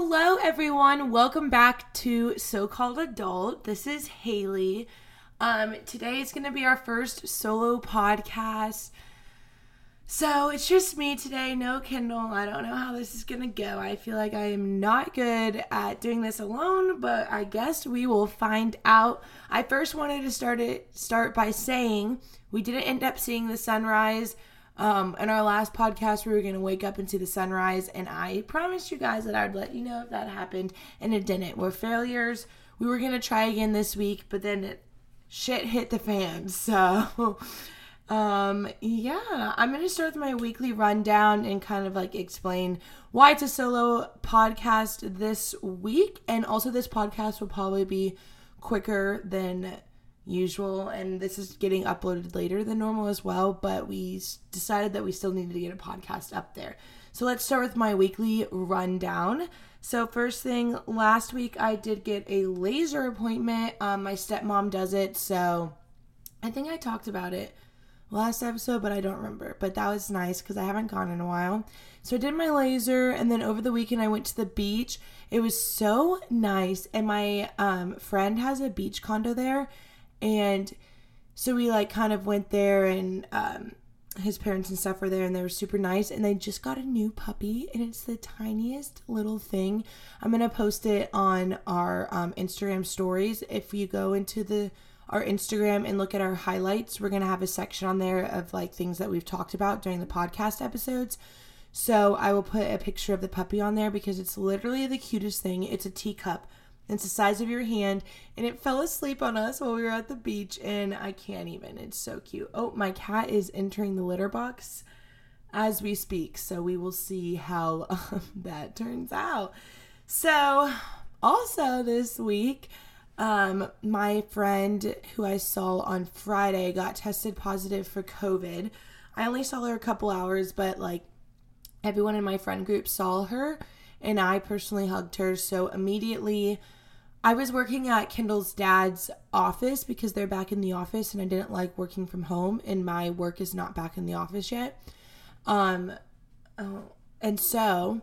Hello, everyone. Welcome back to So Called Adult. This is Haley. Um, today is going to be our first solo podcast. So it's just me today, no Kendall. I don't know how this is going to go. I feel like I am not good at doing this alone, but I guess we will find out. I first wanted to start it start by saying we didn't end up seeing the sunrise um, in our last podcast, we were going to wake up and see the sunrise, and I promised you guys that I'd let you know if that happened, and it didn't. We're failures. We were going to try again this week, but then it, shit hit the fan. So, um, yeah, I'm going to start with my weekly rundown and kind of like explain why it's a solo podcast this week. And also, this podcast will probably be quicker than usual and this is getting uploaded later than normal as well but we decided that we still needed to get a podcast up there. So let's start with my weekly rundown. So first thing last week i did get a laser appointment. Um, my stepmom does it so i think i talked about it last episode but i don't remember. But that was nice because i haven't gone in a while. So i did my laser and then over the weekend i went to the beach. It was so nice and my um, friend has a beach condo there and so we like kind of went there and um, his parents and stuff were there and they were super nice. And they just got a new puppy and it's the tiniest little thing. I'm gonna post it on our um, instagram stories. If you go into the our instagram and look at our highlights we're gonna have a section on there of like things that we've talked about during the podcast episodes. So i will put a picture of the puppy on there because it's literally the cutest thing. It's a teacup it's the size of your hand, and it fell asleep on us while we were at the beach, and I can't even. It's so cute. Oh, my cat is entering the litter box as we speak, so we will see how um, that turns out. So, also this week, um, my friend who I saw on Friday got tested positive for COVID. I only saw her a couple hours, but like everyone in my friend group saw her, and I personally hugged her. So immediately I was working at Kendall's dad's office because they're back in the office and I didn't like working from home and my work is not back in the office yet. Um oh, and so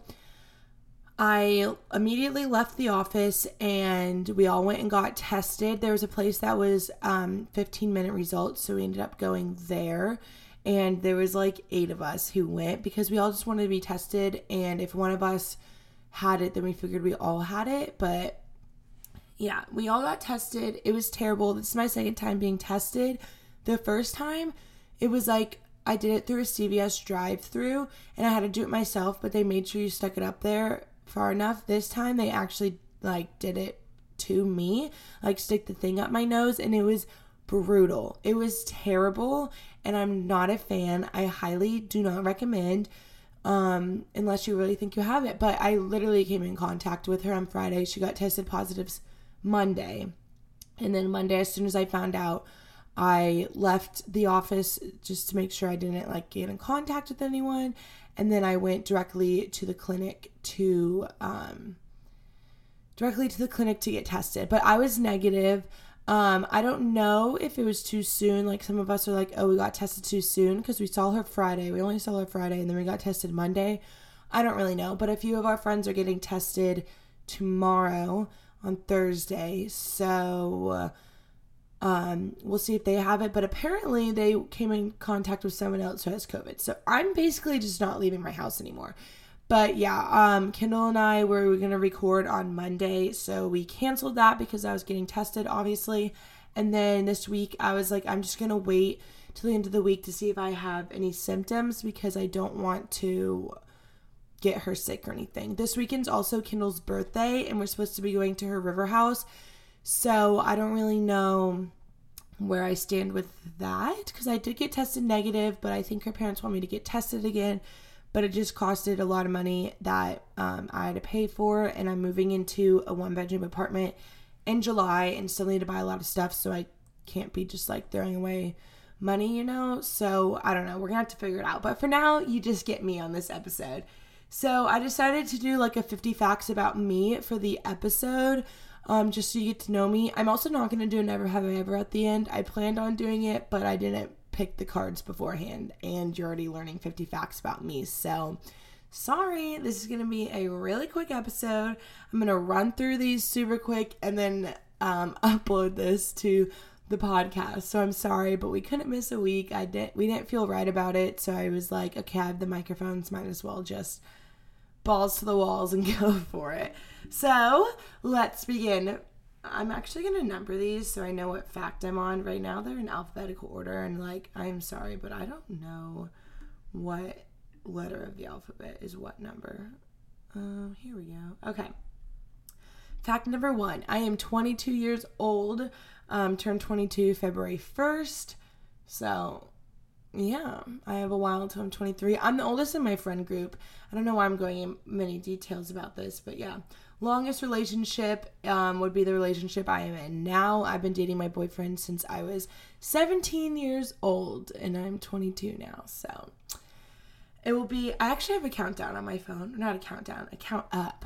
I immediately left the office and we all went and got tested. There was a place that was um 15 minute results, so we ended up going there. And there was like eight of us who went because we all just wanted to be tested and if one of us had it then we figured we all had it, but yeah, we all got tested. It was terrible. This is my second time being tested. The first time, it was like I did it through a CVS drive through and I had to do it myself, but they made sure you stuck it up there far enough. This time they actually like did it to me, like stick the thing up my nose and it was brutal. It was terrible and I'm not a fan. I highly do not recommend um unless you really think you have it. But I literally came in contact with her on Friday. She got tested positive Monday. And then Monday, as soon as I found out, I left the office just to make sure I didn't like get in contact with anyone. And then I went directly to the clinic to um, directly to the clinic to get tested. But I was negative. Um, I don't know if it was too soon. Like some of us are like, oh, we got tested too soon because we saw her Friday. We only saw her Friday and then we got tested Monday. I don't really know. But a few of our friends are getting tested tomorrow on Thursday. So um, we'll see if they have it. But apparently, they came in contact with someone else who has COVID. So I'm basically just not leaving my house anymore. But yeah, um, Kendall and I were, were going to record on Monday. So we canceled that because I was getting tested, obviously. And then this week, I was like, I'm just going to wait till the end of the week to see if I have any symptoms because I don't want to get her sick or anything. This weekend's also Kendall's birthday, and we're supposed to be going to her river house. So I don't really know where I stand with that because I did get tested negative, but I think her parents want me to get tested again. But it just costed a lot of money that um, I had to pay for, and I'm moving into a one bedroom apartment in July and still need to buy a lot of stuff, so I can't be just like throwing away money, you know? So I don't know. We're gonna have to figure it out. But for now, you just get me on this episode. So I decided to do like a 50 facts about me for the episode, um, just so you get to know me. I'm also not going to do a never have I ever at the end. I planned on doing it, but I didn't pick the cards beforehand, and you're already learning 50 facts about me. So sorry, this is going to be a really quick episode. I'm going to run through these super quick and then um, upload this to the podcast. So I'm sorry, but we couldn't miss a week. I didn't we didn't feel right about it, so I was like, okay, I have the microphones, might as well just balls to the walls and go for it. So, let's begin. I'm actually going to number these so I know what fact I'm on. Right now they're in alphabetical order and like I'm sorry, but I don't know what letter of the alphabet is what number. Uh, here we go. Okay. Fact number one I am 22 years old, um, turned 22 February 1st. So, yeah, I have a while until I'm 23. I'm the oldest in my friend group. I don't know why I'm going in many details about this, but yeah. Longest relationship um, would be the relationship I am in now. I've been dating my boyfriend since I was 17 years old, and I'm 22 now. So, it will be, I actually have a countdown on my phone. Not a countdown, a count up.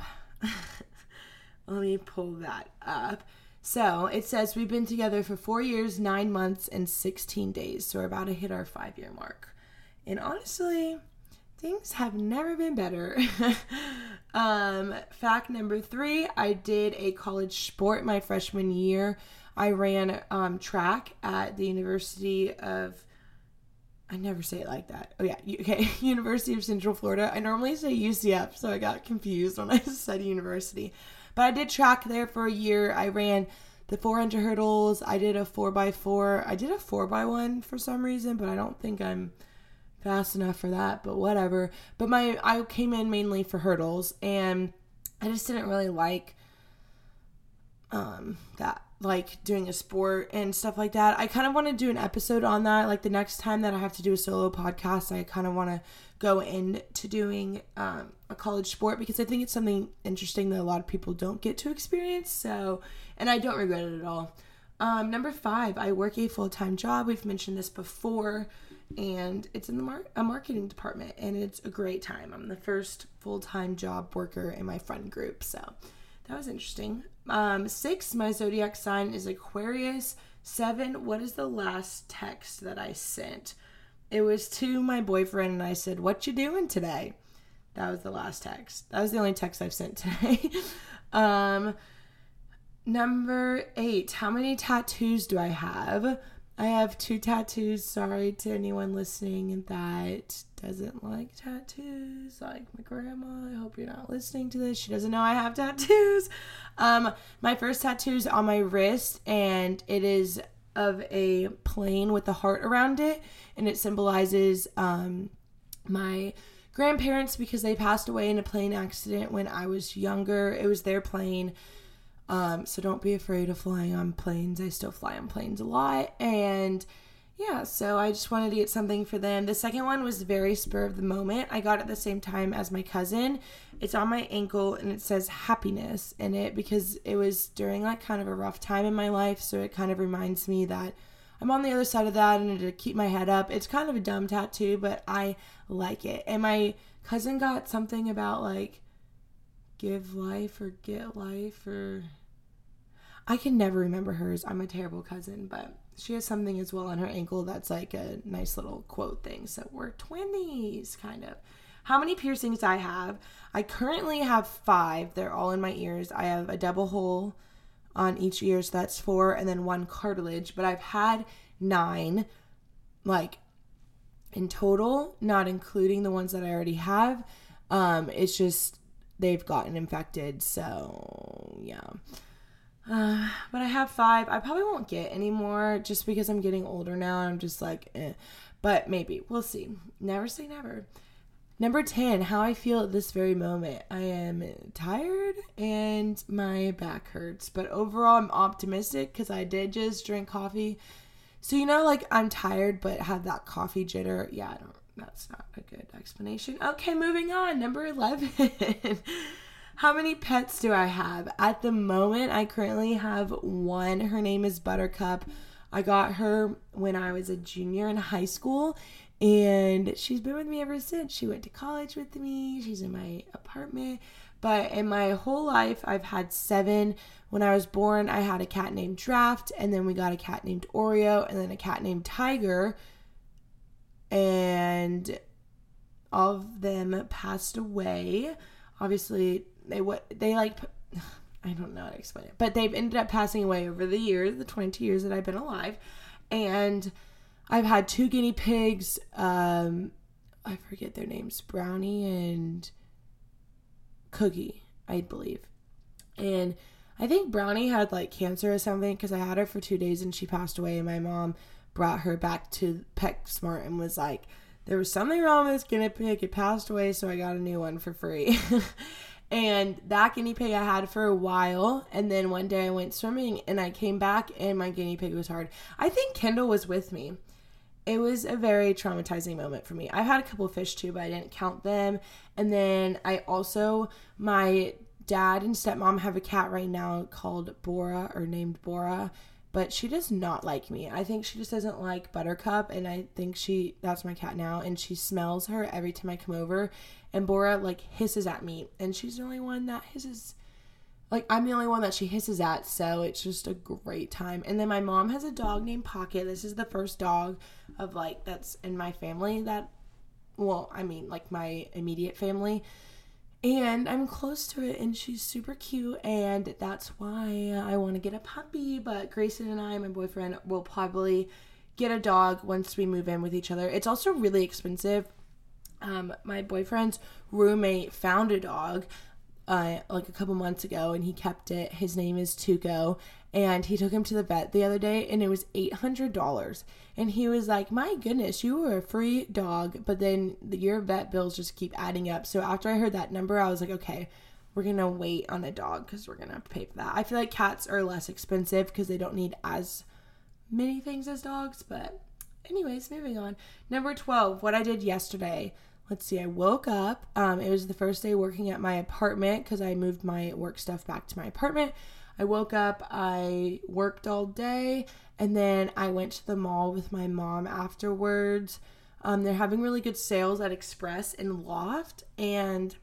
Let me pull that up. So it says we've been together for four years, nine months, and 16 days. So we're about to hit our five year mark. And honestly, things have never been better. um, fact number three I did a college sport my freshman year. I ran um, track at the University of I never say it like that. Oh yeah, okay, University of Central Florida. I normally say UCF, so I got confused when I said university. But I did track there for a year. I ran the 400 hurdles. I did a 4x4. I did a 4x1 for some reason, but I don't think I'm fast enough for that, but whatever. But my I came in mainly for hurdles and I just didn't really like um that like doing a sport and stuff like that. I kind of want to do an episode on that. Like the next time that I have to do a solo podcast, I kind of want to go into doing um, a college sport because I think it's something interesting that a lot of people don't get to experience. So, and I don't regret it at all. Um, number five, I work a full time job. We've mentioned this before, and it's in the mar- a marketing department, and it's a great time. I'm the first full time job worker in my friend group, so that was interesting. Um, six, my zodiac sign is Aquarius. Seven, what is the last text that I sent? It was to my boyfriend, and I said, What you doing today? That was the last text. That was the only text I've sent today. um, number eight, how many tattoos do I have? I have two tattoos. Sorry to anyone listening that doesn't like tattoos, like my grandma. I hope you're not listening to this. She doesn't know I have tattoos. Um, my first tattoo is on my wrist, and it is of a plane with a heart around it, and it symbolizes um, my grandparents because they passed away in a plane accident when I was younger. It was their plane um, so don't be afraid of flying on planes. I still fly on planes a lot. And yeah, so I just wanted to get something for them. The second one was very spur of the moment. I got it at the same time as my cousin. It's on my ankle and it says happiness in it because it was during like kind of a rough time in my life. So it kind of reminds me that I'm on the other side of that and to keep my head up. It's kind of a dumb tattoo, but I like it. And my cousin got something about like give life or get life or I can never remember hers. I'm a terrible cousin, but she has something as well on her ankle that's like a nice little quote thing. So we're twinnies, kind of. How many piercings I have? I currently have five. They're all in my ears. I have a double hole on each ear, so that's four, and then one cartilage. But I've had nine, like in total, not including the ones that I already have. Um, it's just they've gotten infected. So yeah. Uh, but I have five. I probably won't get any more just because I'm getting older now. I'm just like, eh. But maybe. We'll see. Never say never. Number 10, how I feel at this very moment. I am tired and my back hurts. But overall, I'm optimistic because I did just drink coffee. So, you know, like I'm tired but have that coffee jitter. Yeah, I don't, that's not a good explanation. Okay, moving on. Number 11. How many pets do I have? At the moment, I currently have one. Her name is Buttercup. I got her when I was a junior in high school, and she's been with me ever since. She went to college with me, she's in my apartment. But in my whole life, I've had seven. When I was born, I had a cat named Draft, and then we got a cat named Oreo, and then a cat named Tiger. And all of them passed away. Obviously, they what they like. I don't know how to explain it, but they've ended up passing away over the years, the 22 years that I've been alive, and I've had two guinea pigs. Um, I forget their names, Brownie and Cookie, I believe, and I think Brownie had like cancer or something because I had her for two days and she passed away, and my mom brought her back to PetSmart and was like, there was something wrong with this guinea pig. It passed away, so I got a new one for free. and that guinea pig I had for a while. And then one day I went swimming and I came back and my guinea pig was hard. I think Kendall was with me. It was a very traumatizing moment for me. I've had a couple fish too, but I didn't count them. And then I also, my dad and stepmom have a cat right now called Bora or named Bora but she does not like me. I think she just doesn't like Buttercup, and I think she that's my cat now, and she smells her every time I come over. And Bora like hisses at me, and she's the only one that hisses. Like I'm the only one that she hisses at, so it's just a great time. And then my mom has a dog named Pocket. This is the first dog of like that's in my family that, well, I mean like my immediate family and I'm close to it, and she's super cute, and that's why I want to get a puppy. But Grayson and I, my boyfriend, will probably get a dog once we move in with each other. It's also really expensive. Um, my boyfriend's roommate found a dog uh, like a couple months ago, and he kept it. His name is Tuco, and he took him to the vet the other day, and it was eight hundred dollars and he was like, My goodness, you were a free dog. But then the, your vet bills just keep adding up. So after I heard that number, I was like, Okay, we're going to wait on a dog because we're going to have to pay for that. I feel like cats are less expensive because they don't need as many things as dogs. But, anyways, moving on. Number 12, what I did yesterday. Let's see, I woke up. Um, it was the first day working at my apartment because I moved my work stuff back to my apartment. I woke up, I worked all day, and then I went to the mall with my mom afterwards. Um, they're having really good sales at Express and Loft, and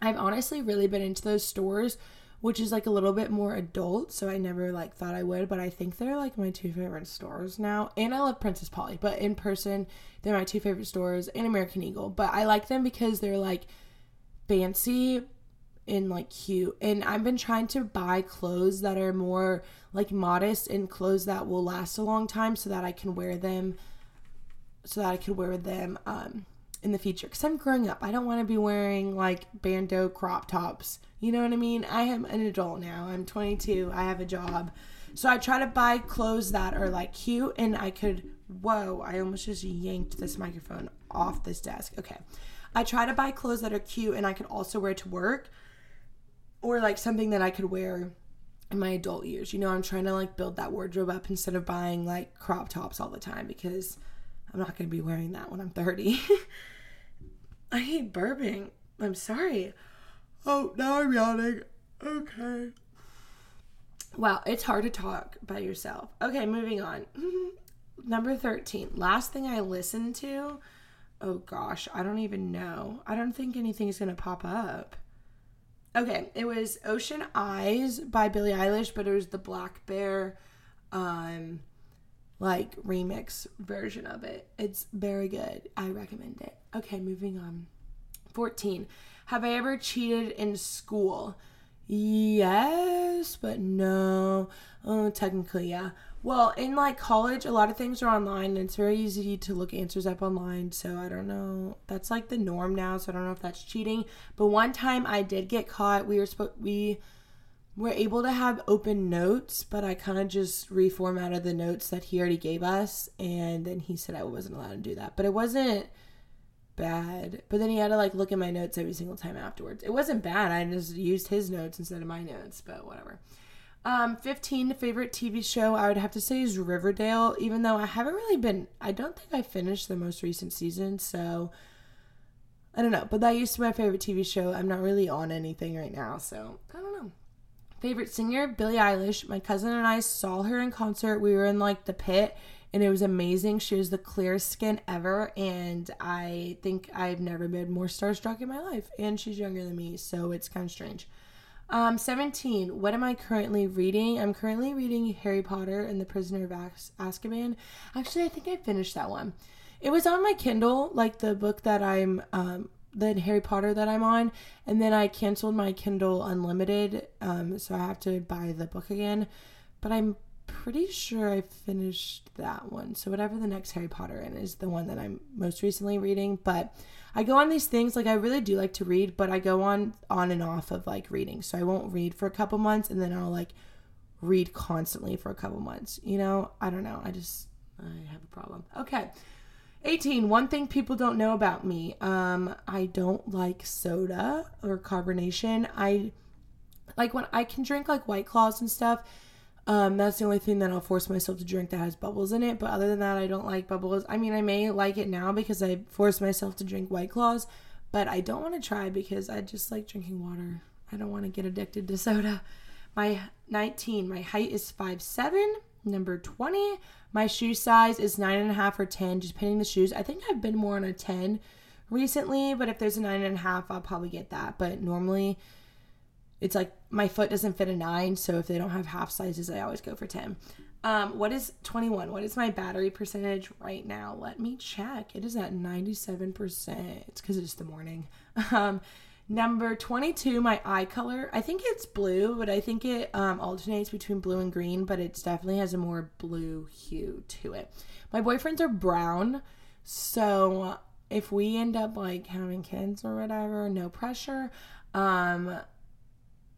I've honestly really been into those stores, which is like a little bit more adult. So I never like thought I would, but I think they're like my two favorite stores now. And I love Princess Polly, but in person, they're my two favorite stores and American Eagle. But I like them because they're like fancy and like cute. And I've been trying to buy clothes that are more like modest and clothes that will last a long time so that I can wear them so that I can wear them um in the future cuz I'm growing up. I don't want to be wearing like bandeau crop tops. You know what I mean? I am an adult now. I'm 22. I have a job. So I try to buy clothes that are like cute and I could whoa, I almost just yanked this microphone off this desk. Okay. I try to buy clothes that are cute and I could also wear to work or like something that I could wear in my adult years. You know, I'm trying to like build that wardrobe up instead of buying like crop tops all the time because I'm not going to be wearing that when I'm 30. I hate burping. I'm sorry. Oh, now I'm yawning. Okay. Wow, it's hard to talk by yourself. Okay, moving on. Number 13. Last thing I listened to. Oh gosh, I don't even know. I don't think anything's going to pop up. Okay, it was Ocean Eyes by Billie Eilish, but it was the blackbear um like remix version of it. It's very good. I recommend it. Okay, moving on. 14. Have I ever cheated in school? Yes, but no. Oh, technically, yeah. Well, in like college, a lot of things are online and it's very easy to look answers up online. So I don't know. That's like the norm now. So I don't know if that's cheating. But one time I did get caught. We were supposed, we were able to have open notes, but I kind of just reformatted the notes that he already gave us. And then he said I wasn't allowed to do that. But it wasn't bad. But then he had to like look at my notes every single time afterwards. It wasn't bad. I just used his notes instead of my notes, but whatever. Um, 15 favorite TV show I would have to say is Riverdale, even though I haven't really been, I don't think I finished the most recent season, so I don't know. But that used to be my favorite TV show. I'm not really on anything right now, so I don't know. Favorite singer, Billie Eilish. My cousin and I saw her in concert. We were in like the pit and it was amazing. She was the clearest skin ever, and I think I've never been more starstruck in my life. And she's younger than me, so it's kind of strange. Um, 17. What am I currently reading? I'm currently reading Harry Potter and the Prisoner of Azkaban. Actually, I think I finished that one. It was on my Kindle, like the book that I'm um the Harry Potter that I'm on, and then I canceled my Kindle Unlimited, um, so I have to buy the book again. But I'm pretty sure I finished that one. So whatever the next Harry Potter in is the one that I'm most recently reading. But I go on these things like I really do like to read, but I go on on and off of like reading. So I won't read for a couple months and then I'll like read constantly for a couple months. You know, I don't know. I just I have a problem. Okay. 18. One thing people don't know about me. Um, I don't like soda or carbonation. I like when I can drink like white claws and stuff. Um, that's the only thing that I'll force myself to drink that has bubbles in it. But other than that, I don't like bubbles. I mean, I may like it now because I force myself to drink white claws, but I don't want to try because I just like drinking water. I don't want to get addicted to soda. My 19, my height is five seven. Number 20, my shoe size is nine and a half or 10, just depending the shoes. I think I've been more on a 10 recently, but if there's a nine and a half, I'll probably get that. But normally, it's like my foot doesn't fit a nine, so if they don't have half sizes, I always go for 10. Um, what is 21? What is my battery percentage right now? Let me check. It is at 97%. It's because it's the morning. Um, Number 22, my eye color. I think it's blue, but I think it um, alternates between blue and green, but it definitely has a more blue hue to it. My boyfriends are brown, so if we end up like having kids or whatever, no pressure. Um,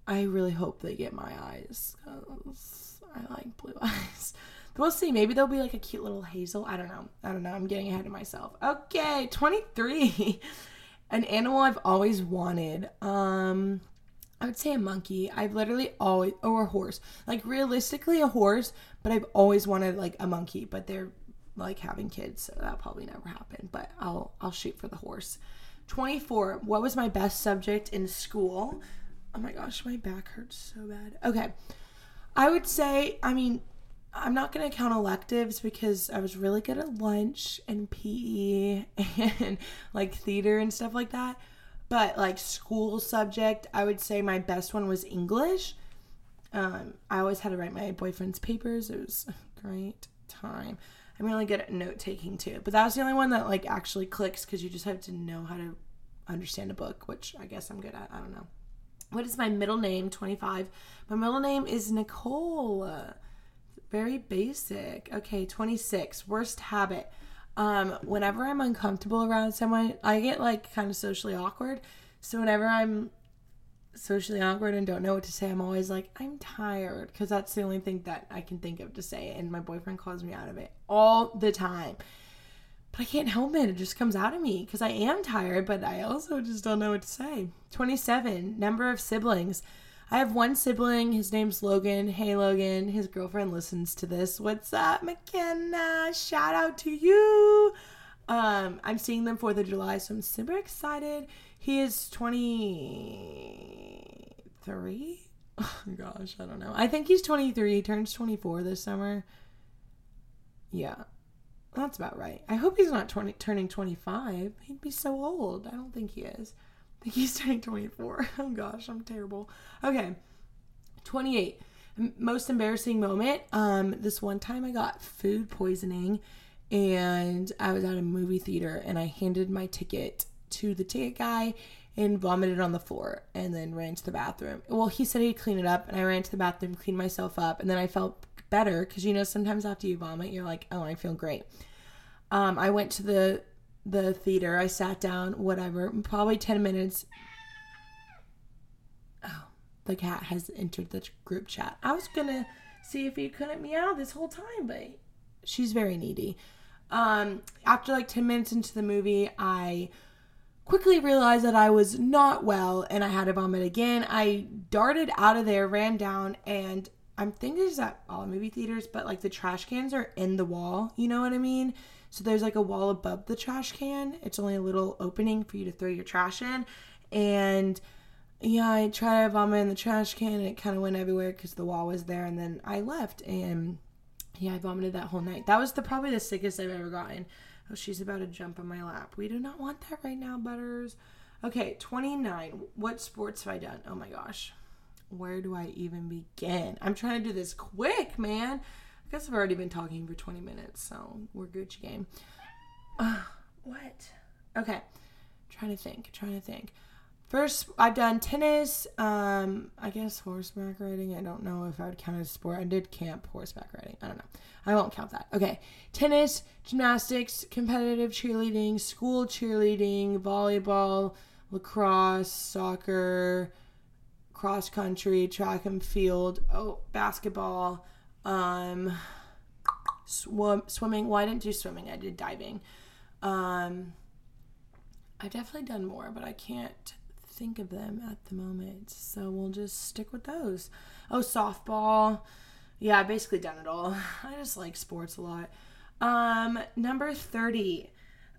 I really hope they get my eyes because I like blue eyes. We'll see. Maybe they'll be like a cute little hazel. I don't know. I don't know. I'm getting ahead of myself. Okay, 23. An animal I've always wanted. Um I would say a monkey. I've literally always or a horse. Like realistically a horse, but I've always wanted like a monkey, but they're like having kids, so that probably never happened, but I'll I'll shoot for the horse. 24. What was my best subject in school? Oh my gosh, my back hurts so bad. Okay. I would say, I mean, I'm not going to count electives because I was really good at lunch and PE and like theater and stuff like that. But like school subject, I would say my best one was English. Um, I always had to write my boyfriend's papers. It was a great time. I'm really good at note taking too. But that was the only one that like actually clicks because you just have to know how to understand a book, which I guess I'm good at. I don't know. What is my middle name? 25. My middle name is Nicole. Very basic. Okay, 26. Worst habit. Um, whenever I'm uncomfortable around someone, I get like kind of socially awkward. So whenever I'm socially awkward and don't know what to say, I'm always like, I'm tired because that's the only thing that I can think of to say. And my boyfriend calls me out of it all the time. But I can't help it. It just comes out of me because I am tired, but I also just don't know what to say. 27. Number of siblings. I have one sibling. His name's Logan. Hey, Logan. His girlfriend listens to this. What's up, McKenna? Shout out to you. Um, I'm seeing them 4th of July, so I'm super excited. He is 23. Oh gosh, I don't know. I think he's 23. He turns 24 this summer. Yeah, that's about right. I hope he's not 20, turning 25. He'd be so old. I don't think he is I think he's turning 24. Oh gosh, I'm terrible. Okay. 28. Most embarrassing moment. Um, this one time I got food poisoning and I was at a movie theater and I handed my ticket to the ticket guy and vomited on the floor and then ran to the bathroom. Well, he said he'd clean it up and I ran to the bathroom, cleaned myself up, and then I felt better because you know sometimes after you vomit you're like, "Oh, I feel great." Um, I went to the the theater. I sat down, whatever, probably 10 minutes. Oh, the cat has entered the group chat. I was to see if he couldn't meow this whole time, but she's very needy. Um, after like 10 minutes into the movie, I quickly realized that I was not well and I had to vomit again. I darted out of there, ran down, and I'm thinking it's at all movie theaters, but like the trash cans are in the wall. You know what I mean? So there's like a wall above the trash can. It's only a little opening for you to throw your trash in. And yeah, I tried to vomit in the trash can and it kind of went everywhere because the wall was there. And then I left and yeah, I vomited that whole night. That was the probably the sickest I've ever gotten. Oh, she's about to jump on my lap. We do not want that right now, Butters. Okay, 29. What sports have I done? Oh my gosh. Where do I even begin? I'm trying to do this quick, man I guess I've already been talking for 20 minutes, so we're Gucci game. Uh, what? Okay. Trying to think. Trying to think. First, I've done tennis. Um, I guess horseback riding. I don't know if I would count as sport. I did camp horseback riding. I don't know. I won't count that. Okay. Tennis, gymnastics, competitive cheerleading, school cheerleading, volleyball, lacrosse, soccer, cross country, track and field. Oh, basketball. Um, swim, swimming. Well, I didn't do swimming. I did diving. Um, I've definitely done more, but I can't think of them at the moment. So we'll just stick with those. Oh, softball. Yeah, I basically done it all. I just like sports a lot. Um, number 30.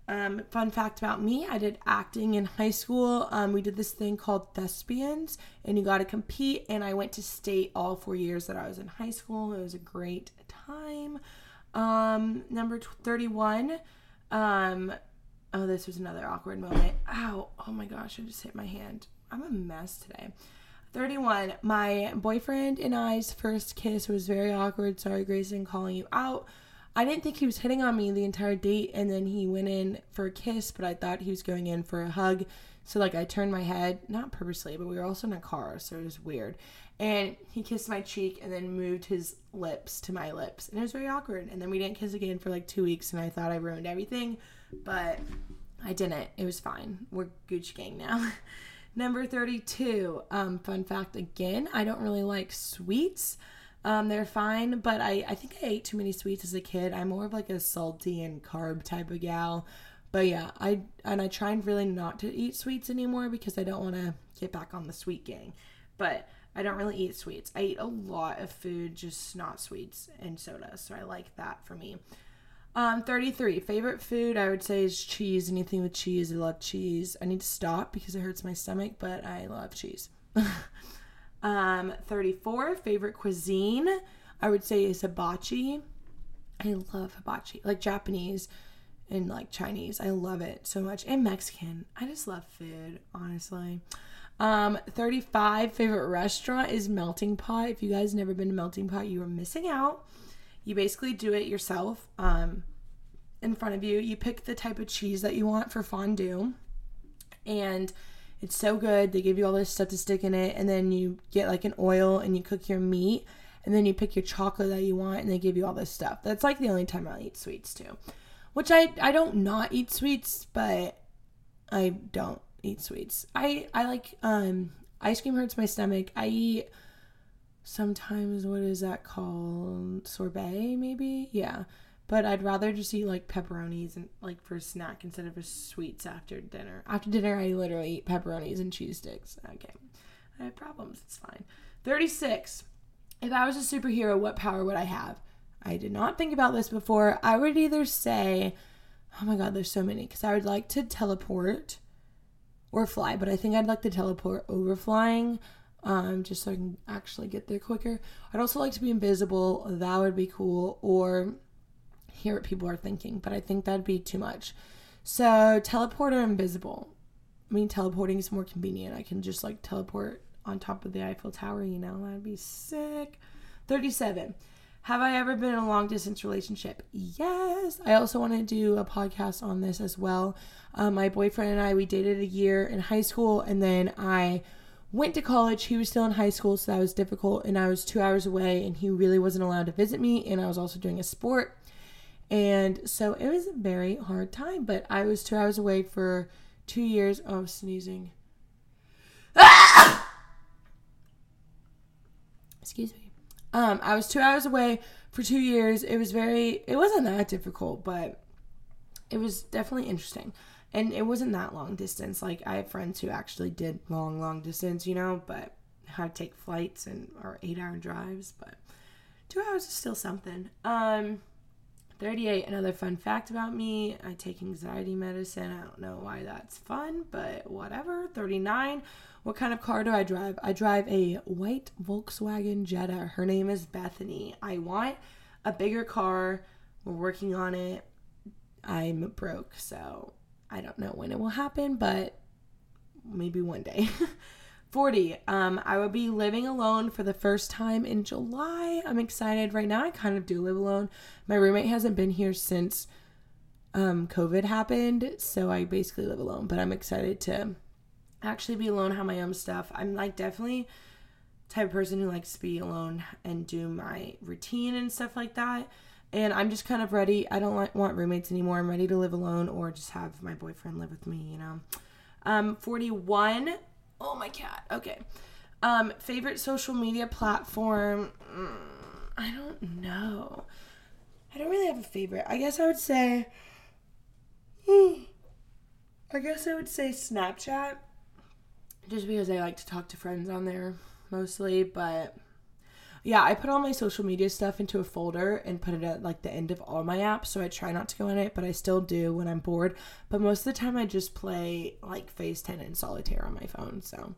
Um, fun fact about me, I did acting in high school. Um, we did this thing called thespians, and you got to compete. And I went to state all four years that I was in high school. It was a great time. Um, number 31, um, Oh, this was another awkward moment. Ow. Oh my gosh, I just hit my hand. I'm a mess today. 31. My boyfriend and I's first kiss was very awkward. Sorry, Grayson, calling you out. I didn't think he was hitting on me the entire date, and then he went in for a kiss, but I thought he was going in for a hug. So, like, I turned my head, not purposely, but we were also in a car, so it was weird. And he kissed my cheek and then moved his lips to my lips, and it was very awkward. And then we didn't kiss again for like two weeks, and I thought I ruined everything but I didn't. It was fine. We're Gucci gang now. Number 32. Um, fun fact again, I don't really like sweets. Um, they're fine, but I, I think I ate too many sweets as a kid. I'm more of like a salty and carb type of gal. But yeah, I and I try and really not to eat sweets anymore because I don't want to get back on the sweet gang. But I don't really eat sweets. I eat a lot of food, just not sweets and soda. So I like that for me. Um, 33. Favorite food I would say is cheese. Anything with cheese. I love cheese. I need to stop because it hurts my stomach, but I love cheese. um, 34. Favorite cuisine I would say is hibachi. I love hibachi. Like Japanese and like Chinese. I love it so much. And Mexican. I just love food, honestly. Um, 35 favorite restaurant is Melting Pot. If you guys never been to Melting Pot, you are missing out. You basically do it yourself um, in front of you. You pick the type of cheese that you want for fondue, and it's so good. They give you all this stuff to stick in it, and then you get like an oil and you cook your meat, and then you pick your chocolate that you want, and they give you all this stuff. That's like the only time I'll eat sweets too. Which I I don't not eat sweets, but I don't eat sweets. I I like um ice cream hurts my stomach. I eat sometimes what is that called sorbet maybe yeah but i'd rather just eat like pepperonis and like for a snack instead of a sweets after dinner. After dinner i literally eat pepperonis and cheese sticks. Okay. I have problems. It's fine. 36 if i was a superhero what power would i have? I did not think about this before. I would either say oh my god there's so many because i would like to teleport or fly but i think i'd like to teleport over flying um, just so I can actually get there quicker. I'd also like to be invisible. That would be cool. Or hear what people are thinking, but I think that'd be too much. So teleport or invisible. I mean, teleporting is more convenient. I can just like teleport on top of the Eiffel Tower, you know, that'd be sick. 37. Have I ever been in a long distance relationship? Yes. I also want to do a podcast on this as well. Um, my boyfriend and I, we dated a year in high school, and then I went to college. He was still in high school, so that was difficult. And I was two hours away, and he really wasn't allowed to visit me. And I was also doing a sport. And so it was a very hard time. But I was two hours away for two years. Oh, I'm sneezing. Excuse me. Um, I was two hours away for two years. It was very, it wasn't that difficult, but it was definitely interesting and it wasn't that long distance. Like I have friends who actually did long, long distance, you know, but had to take flights and or eight hour drives, but two hours is still something. Um, 38, another fun fact about me I take anxiety medicine. I don't know why that's fun, but whatever. 39, what kind of car do I drive? I drive a white Volkswagen Jetta. Her name is Bethany. I want a bigger car. We're working on it. I'm broke, so I don't know when it will happen, but maybe one day. 40. Um, I will be living alone for the first time in July. I'm excited. Right now, I kind of do live alone. My roommate hasn't been here since um, COVID happened. So I basically live alone, but I'm excited to actually be alone, have my own stuff. I'm like definitely type of person who likes to be alone and do my routine and stuff like that. And I'm just kind of ready. I don't like, want roommates anymore. I'm ready to live alone or just have my boyfriend live with me, you know. Um, 41. Oh, my cat. Okay. Um, favorite social media platform? Mm, I don't know. I don't really have a favorite. I guess I would say. Hmm, I guess I would say Snapchat. Just because I like to talk to friends on there mostly, but yeah, I put all my social media stuff into a folder and put it at like the end of all my apps. So I try not to go in it, but I still do when I'm bored. But most of the time, I just play like Phase 10 and Solitaire on my phone. So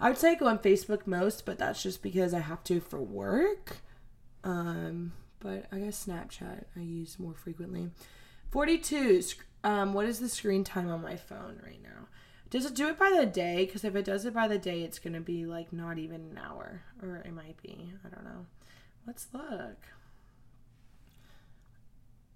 I would say I go on Facebook most, but that's just because I have to for work. Um, but I guess Snapchat I use more frequently. 42. Um, what is the screen time on my phone right now? Does it do it by the day? Because if it does it by the day, it's going to be like not even an hour. Or it might be. I don't know. Let's look.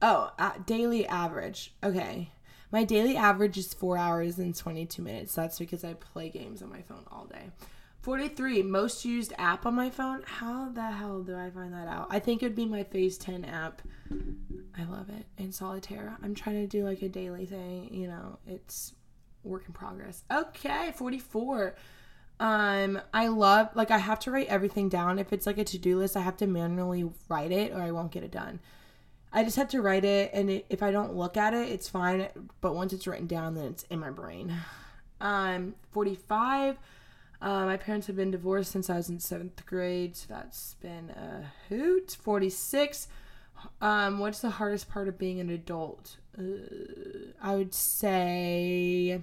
Oh, uh, daily average. Okay. My daily average is four hours and 22 minutes. That's because I play games on my phone all day. 43, most used app on my phone. How the hell do I find that out? I think it would be my Phase 10 app. I love it. In solitaire. I'm trying to do like a daily thing. You know, it's work in progress. Okay, 44. Um, I love like I have to write everything down. If it's like a to-do list, I have to manually write it or I won't get it done. I just have to write it and it, if I don't look at it, it's fine, but once it's written down then it's in my brain. Um, 45. Uh, my parents have been divorced since I was in seventh grade, so that's been a hoot. 46. Um, what's the hardest part of being an adult? Uh, I would say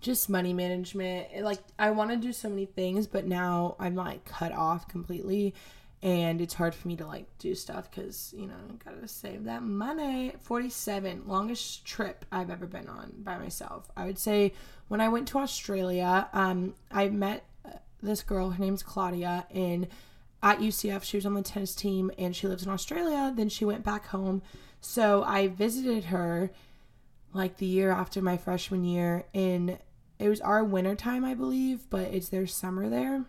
just money management. Like I want to do so many things, but now I'm like cut off completely and it's hard for me to like do stuff cuz you know, got to save that money. 47 longest trip I've ever been on by myself. I would say when I went to Australia, um I met uh, this girl, her name's Claudia in at UCF. She was on the tennis team and she lives in Australia. Then she went back home. So I visited her like the year after my freshman year in it was our winter time, I believe, but it's their summer there.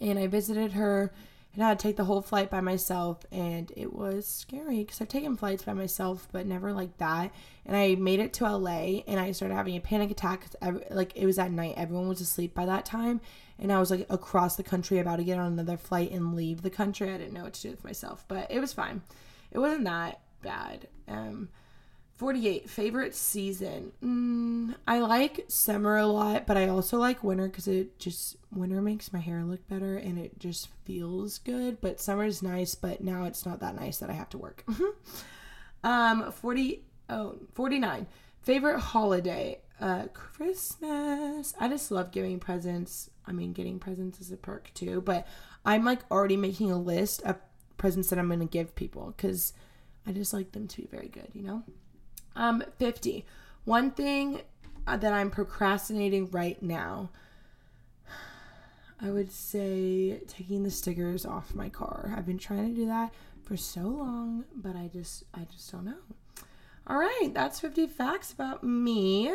And I visited her and I had to take the whole flight by myself and it was scary because I've taken flights by myself but never like that. And I made it to LA and I started having a panic attack cause like it was at night. Everyone was asleep by that time and I was like across the country about to get on another flight and leave the country. I didn't know what to do with myself, but it was fine. It wasn't that bad. Um 48 favorite season. Mm, i like summer a lot but i also like winter because it just winter makes my hair look better and it just feels good but summer is nice but now it's not that nice that i have to work. Um 40 oh 49 favorite holiday uh christmas. I just love giving presents. I mean getting presents is a perk too but i'm like already making a list of presents that i'm going to give people because i just like them to be very good you know um, 50. One thing uh, that I'm procrastinating right now, I would say taking the stickers off my car. I've been trying to do that for so long, but I just I just don't know. All right, that's 50 facts about me.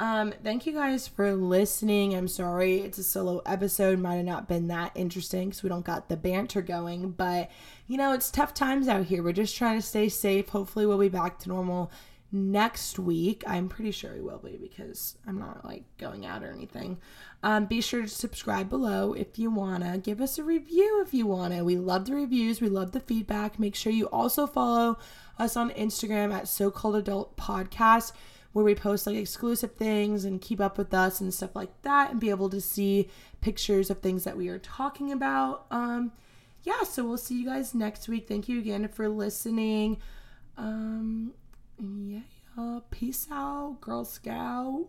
Um, thank you guys for listening. I'm sorry it's a solo episode. Might have not been that interesting because we don't got the banter going, but you know, it's tough times out here. We're just trying to stay safe. Hopefully, we'll be back to normal next week. I'm pretty sure we will be because I'm not like going out or anything. Um, be sure to subscribe below if you wanna. Give us a review if you wanna. We love the reviews. We love the feedback. Make sure you also follow us on Instagram at So Called Adult Podcast, where we post like exclusive things and keep up with us and stuff like that, and be able to see pictures of things that we are talking about. Um, yeah, so we'll see you guys next week. Thank you again for listening. Um, yeah, peace out, Girl Scout.